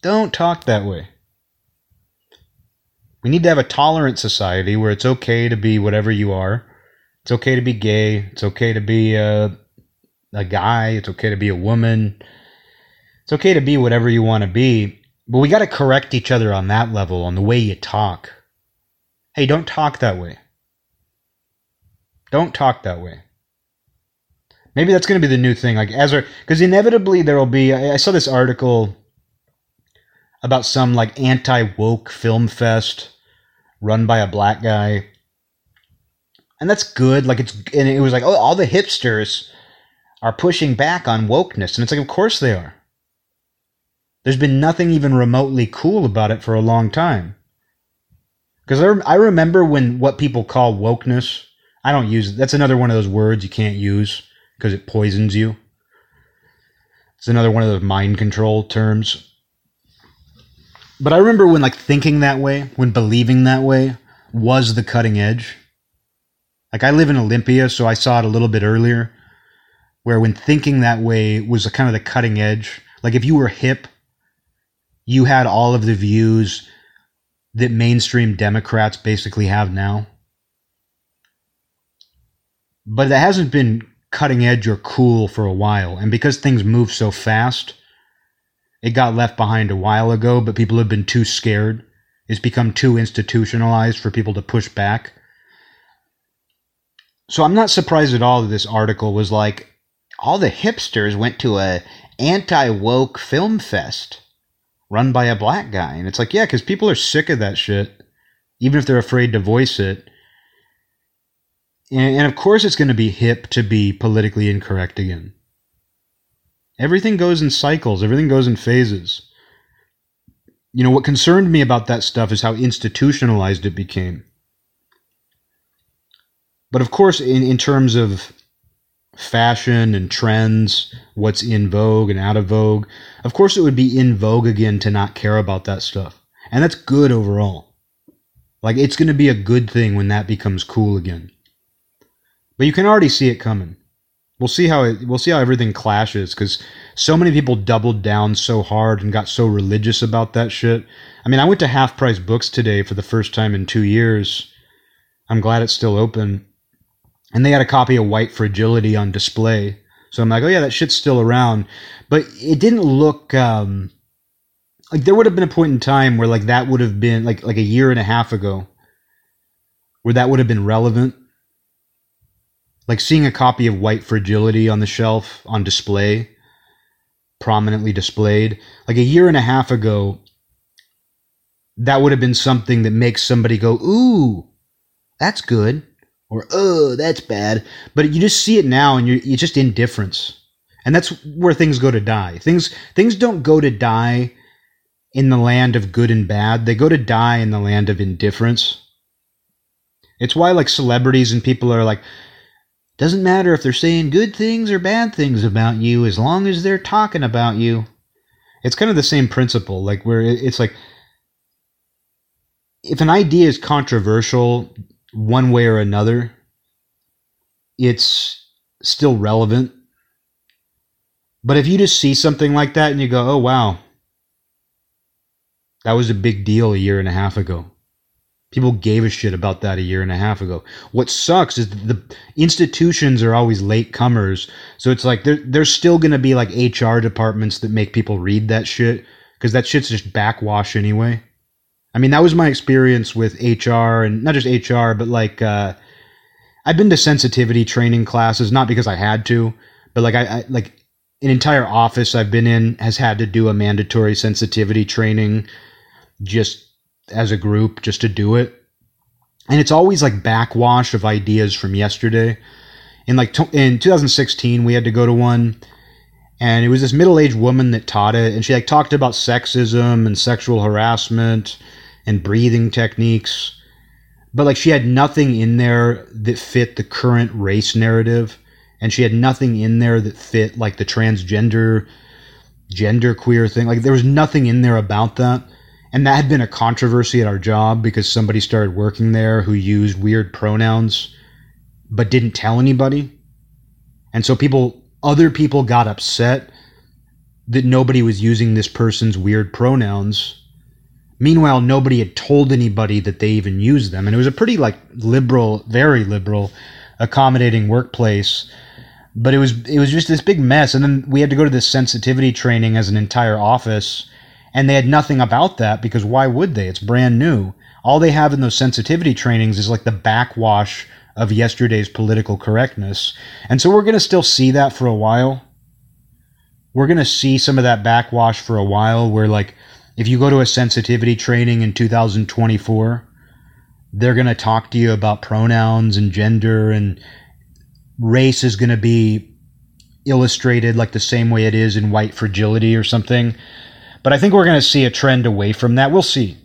Don't talk that way. We need to have a tolerant society where it's okay to be whatever you are. It's okay to be gay. It's okay to be a, a guy. It's okay to be a woman. It's okay to be whatever you want to be. But we got to correct each other on that level, on the way you talk. Hey, don't talk that way. Don't talk that way. Maybe that's going to be the new thing. Like Ezra, because inevitably there will be. I, I saw this article about some like anti woke film fest run by a black guy, and that's good. Like it's and it was like oh, all the hipsters are pushing back on wokeness, and it's like of course they are. There's been nothing even remotely cool about it for a long time. Because I, I remember when what people call wokeness, I don't use it. That's another one of those words you can't use because it poisons you. It's another one of those mind control terms. But I remember when like thinking that way, when believing that way was the cutting edge. Like I live in Olympia, so I saw it a little bit earlier, where when thinking that way was kind of the cutting edge. Like if you were hip you had all of the views that mainstream Democrats basically have now. But that hasn't been cutting edge or cool for a while. And because things move so fast, it got left behind a while ago, but people have been too scared. It's become too institutionalized for people to push back. So I'm not surprised at all that this article was like all the hipsters went to a anti-woke film fest run by a black guy. And it's like, yeah, because people are sick of that shit, even if they're afraid to voice it. And, and of course, it's going to be hip to be politically incorrect again. Everything goes in cycles, everything goes in phases. You know, what concerned me about that stuff is how institutionalized it became. But of course, in, in terms of fashion and trends, what's in vogue and out of vogue. Of course, it would be in vogue again to not care about that stuff. And that's good overall. Like, it's going to be a good thing when that becomes cool again. But you can already see it coming. We'll see how it, we'll see how everything clashes because so many people doubled down so hard and got so religious about that shit. I mean, I went to Half Price Books today for the first time in two years. I'm glad it's still open and they had a copy of White Fragility on display. So I'm like, oh yeah, that shit's still around, but it didn't look um, like there would have been a point in time where like that would have been like like a year and a half ago, where that would have been relevant. Like seeing a copy of White Fragility on the shelf on display, prominently displayed, like a year and a half ago, that would have been something that makes somebody go, ooh, that's good or oh that's bad. But you just see it now and you're, you're just indifference. And that's where things go to die. Things things don't go to die in the land of good and bad. They go to die in the land of indifference. It's why like celebrities and people are like doesn't matter if they're saying good things or bad things about you as long as they're talking about you. It's kind of the same principle like where it's like if an idea is controversial one way or another, it's still relevant. But if you just see something like that and you go, oh, wow, that was a big deal a year and a half ago. People gave a shit about that a year and a half ago. What sucks is the institutions are always late comers. So it's like there, there's still going to be like HR departments that make people read that shit because that shit's just backwash anyway. I mean, that was my experience with HR and not just HR, but like uh, I've been to sensitivity training classes, not because I had to, but like I, I like an entire office I've been in has had to do a mandatory sensitivity training just as a group, just to do it. And it's always like backwash of ideas from yesterday. In like in 2016, we had to go to one, and it was this middle-aged woman that taught it, and she like talked about sexism and sexual harassment and breathing techniques. But like she had nothing in there that fit the current race narrative. And she had nothing in there that fit like the transgender, gender queer thing. Like there was nothing in there about that. And that had been a controversy at our job because somebody started working there who used weird pronouns but didn't tell anybody. And so people, other people got upset that nobody was using this person's weird pronouns Meanwhile, nobody had told anybody that they even used them. And it was a pretty like liberal, very liberal, accommodating workplace. But it was it was just this big mess. And then we had to go to this sensitivity training as an entire office. And they had nothing about that because why would they? It's brand new. All they have in those sensitivity trainings is like the backwash of yesterday's political correctness. And so we're going to still see that for a while. We're going to see some of that backwash for a while where like if you go to a sensitivity training in 2024, they're going to talk to you about pronouns and gender and race is going to be illustrated like the same way it is in white fragility or something. But I think we're going to see a trend away from that. We'll see.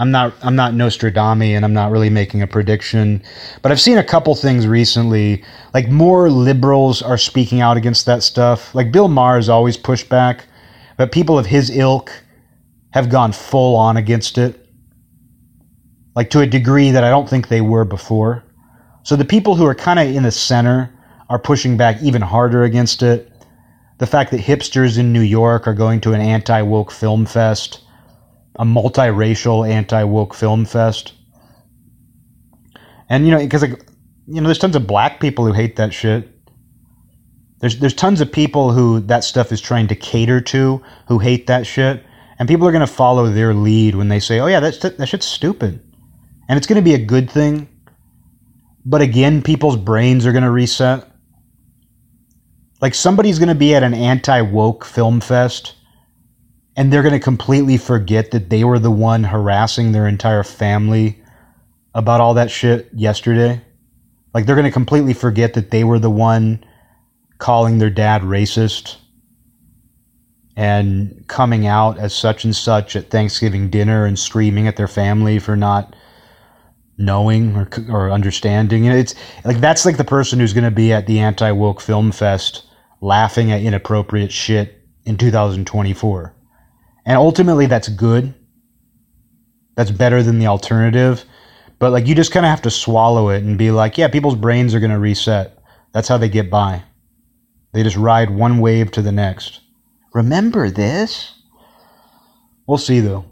I'm not I'm not Nostradamus and I'm not really making a prediction, but I've seen a couple things recently. Like more liberals are speaking out against that stuff. Like Bill Maher has always pushed back, but people of his ilk have gone full on against it, like to a degree that I don't think they were before. So the people who are kind of in the center are pushing back even harder against it. The fact that hipsters in New York are going to an anti woke film fest, a multiracial anti woke film fest. And, you know, because, like, you know, there's tons of black people who hate that shit. There's, there's tons of people who that stuff is trying to cater to who hate that shit. And people are going to follow their lead when they say, oh, yeah, that's, that shit's stupid. And it's going to be a good thing. But again, people's brains are going to reset. Like somebody's going to be at an anti woke film fest and they're going to completely forget that they were the one harassing their entire family about all that shit yesterday. Like they're going to completely forget that they were the one calling their dad racist and coming out as such and such at Thanksgiving dinner and screaming at their family for not knowing or, or understanding. You know, it's like that's like the person who's going to be at the anti woke film fest laughing at inappropriate shit in 2024. And ultimately, that's good. That's better than the alternative. But like, you just kind of have to swallow it and be like, yeah, people's brains are going to reset. That's how they get by. They just ride one wave to the next. Remember this? We'll see, though.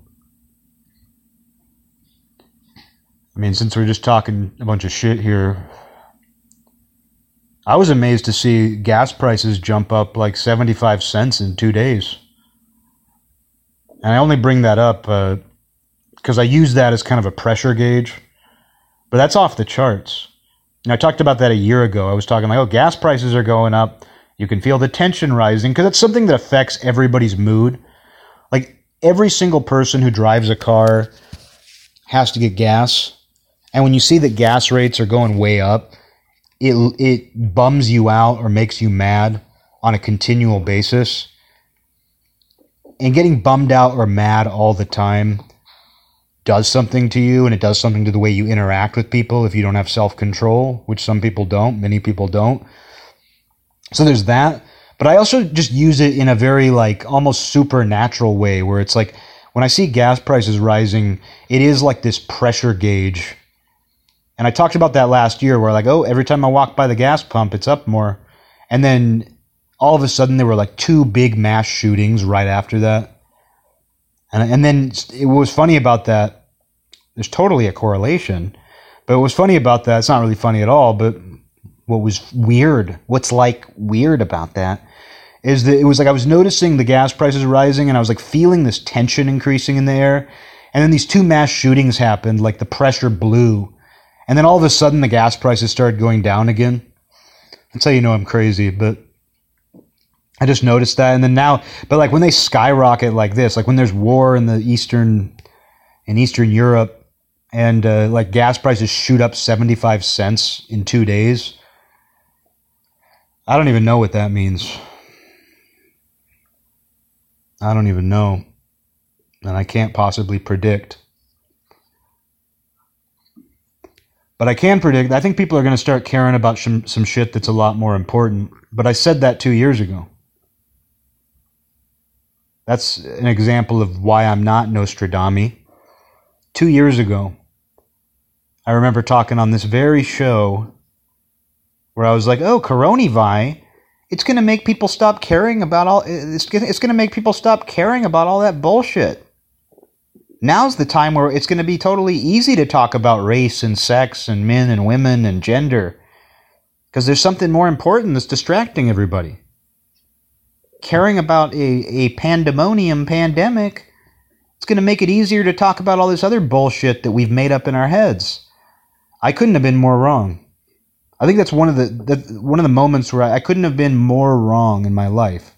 I mean, since we're just talking a bunch of shit here, I was amazed to see gas prices jump up like 75 cents in two days. And I only bring that up because uh, I use that as kind of a pressure gauge. But that's off the charts. And I talked about that a year ago. I was talking like, oh, gas prices are going up. You can feel the tension rising because it's something that affects everybody's mood. Like every single person who drives a car has to get gas. And when you see that gas rates are going way up, it it bums you out or makes you mad on a continual basis. And getting bummed out or mad all the time does something to you and it does something to the way you interact with people if you don't have self-control, which some people don't, many people don't. So there's that. But I also just use it in a very like almost supernatural way where it's like when I see gas prices rising, it is like this pressure gauge. And I talked about that last year where like, oh, every time I walk by the gas pump, it's up more. And then all of a sudden there were like two big mass shootings right after that. And, and then it was funny about that. There's totally a correlation. But what was funny about that, it's not really funny at all, but what was weird, what's like weird about that, is that it was like I was noticing the gas prices rising and I was like feeling this tension increasing in the air. And then these two mass shootings happened, like the pressure blew. And then all of a sudden the gas prices started going down again. That's how you know I'm crazy, but I just noticed that. And then now, but like when they skyrocket like this, like when there's war in the Eastern, in Eastern Europe, and uh, like gas prices shoot up 75 cents in two days, I don't even know what that means. I don't even know. And I can't possibly predict. But I can predict, I think people are going to start caring about some, some shit that's a lot more important. But I said that two years ago. That's an example of why I'm not Nostradamus. Two years ago, I remember talking on this very show where I was like, oh, coronavirus, it's going to make people stop caring about all, it's going it's to make people stop caring about all that bullshit. Now's the time where it's going to be totally easy to talk about race and sex and men and women and gender because there's something more important that's distracting everybody. Caring about a, a pandemonium pandemic, it's going to make it easier to talk about all this other bullshit that we've made up in our heads. I couldn't have been more wrong. I think that's one of the, the one of the moments where I, I couldn't have been more wrong in my life.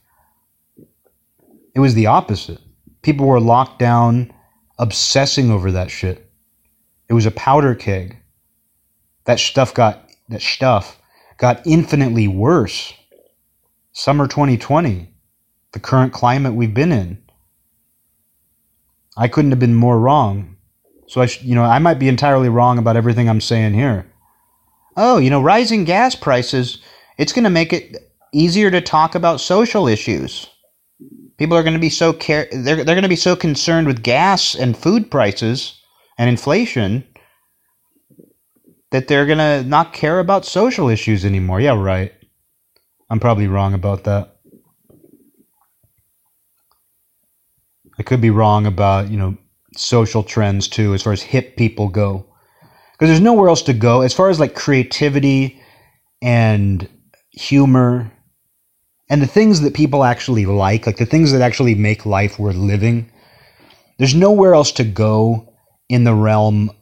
It was the opposite. People were locked down, obsessing over that shit. It was a powder keg. That stuff got that stuff got infinitely worse. Summer 2020, the current climate we've been in. I couldn't have been more wrong. So I, sh- you know, I might be entirely wrong about everything I'm saying here oh, you know, rising gas prices, it's going to make it easier to talk about social issues. People are going to be so care they're they're going to be so concerned with gas and food prices and inflation that they're going to not care about social issues anymore. Yeah, right. I'm probably wrong about that. I could be wrong about, you know, social trends too as far as hip people go because there's nowhere else to go as far as like creativity and humor and the things that people actually like, like the things that actually make life worth living. There's nowhere else to go in the realm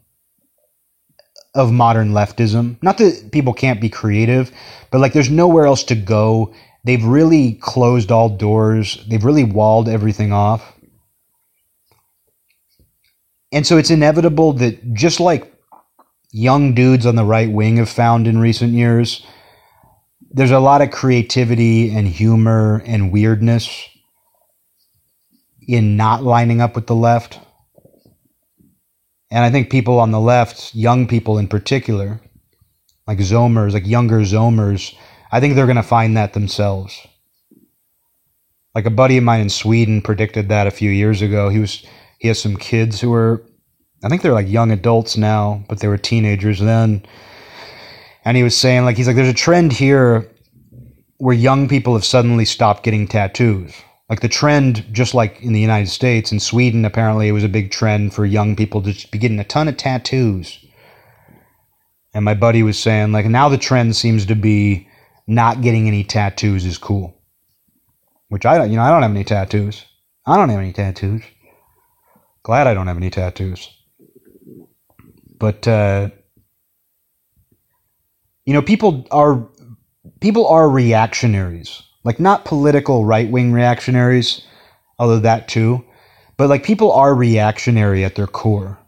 of modern leftism. Not that people can't be creative, but like there's nowhere else to go. They've really closed all doors. They've really walled everything off. And so it's inevitable that just like young dudes on the right wing have found in recent years. There's a lot of creativity and humor and weirdness in not lining up with the left. And I think people on the left, young people in particular, like Zoomers, like younger Zoomers, I think they're going to find that themselves. Like a buddy of mine in Sweden predicted that a few years ago. He was he has some kids who were I think they're like young adults now, but they were teenagers then. And he was saying like he's like there's a trend here where young people have suddenly stopped getting tattoos. Like the trend, just like in the United States, in Sweden, apparently it was a big trend for young people to be getting a ton of tattoos. And my buddy was saying, like, now the trend seems to be not getting any tattoos is cool. Which I don't, you know, I don't have any tattoos. I don't have any tattoos. Glad I don't have any tattoos. But, uh, you know, people are people are reactionaries. Like not political right wing reactionaries, although that too, but like people are reactionary at their core.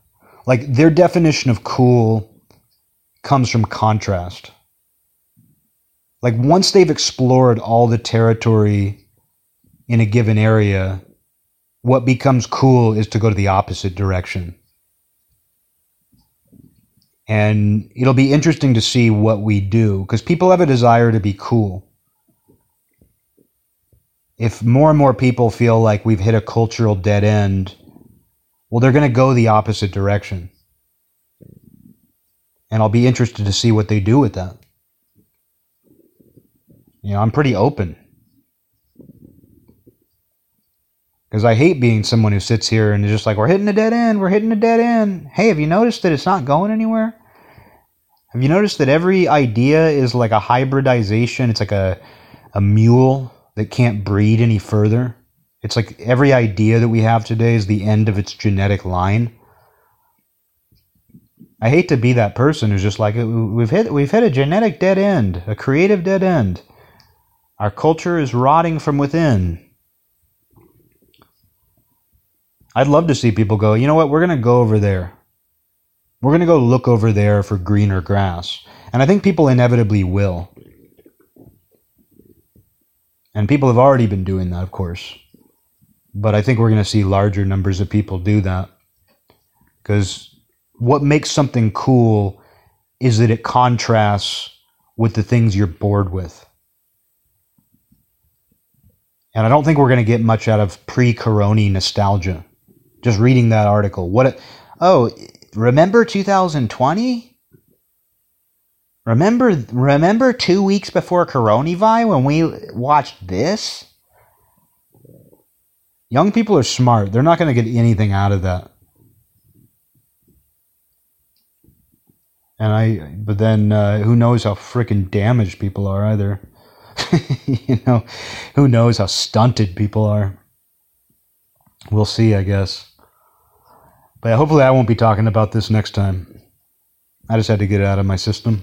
Like their definition of cool comes from contrast. Like once they've explored all the territory in a given area, what becomes cool is to go to the opposite direction. And it'll be interesting to see what we do because people have a desire to be cool. If more and more people feel like we've hit a cultural dead end, well, they're going to go the opposite direction. And I'll be interested to see what they do with that. You know, I'm pretty open. Because I hate being someone who sits here and is just like, we're hitting a dead end, we're hitting a dead end. Hey, have you noticed that it's not going anywhere? Have you noticed that every idea is like a hybridization? It's like a, a mule that can't breed any further. It's like every idea that we have today is the end of its genetic line. I hate to be that person who's just like we've hit we've hit a genetic dead end, a creative dead end. Our culture is rotting from within. I'd love to see people go, you know what, we're going to go over there. We're going to go look over there for greener grass. And I think people inevitably will. And people have already been doing that, of course. But I think we're going to see larger numbers of people do that. Because what makes something cool is that it contrasts with the things you're bored with. And I don't think we're going to get much out of pre corona nostalgia just reading that article. What? oh, remember 2020? Remember, remember two weeks before Coronavirus when we watched this? Young people are smart. They're not going to get anything out of that. And I, but then uh, who knows how freaking damaged people are either. you know, who knows how stunted people are. We'll see, I guess. But hopefully, I won't be talking about this next time. I just had to get it out of my system.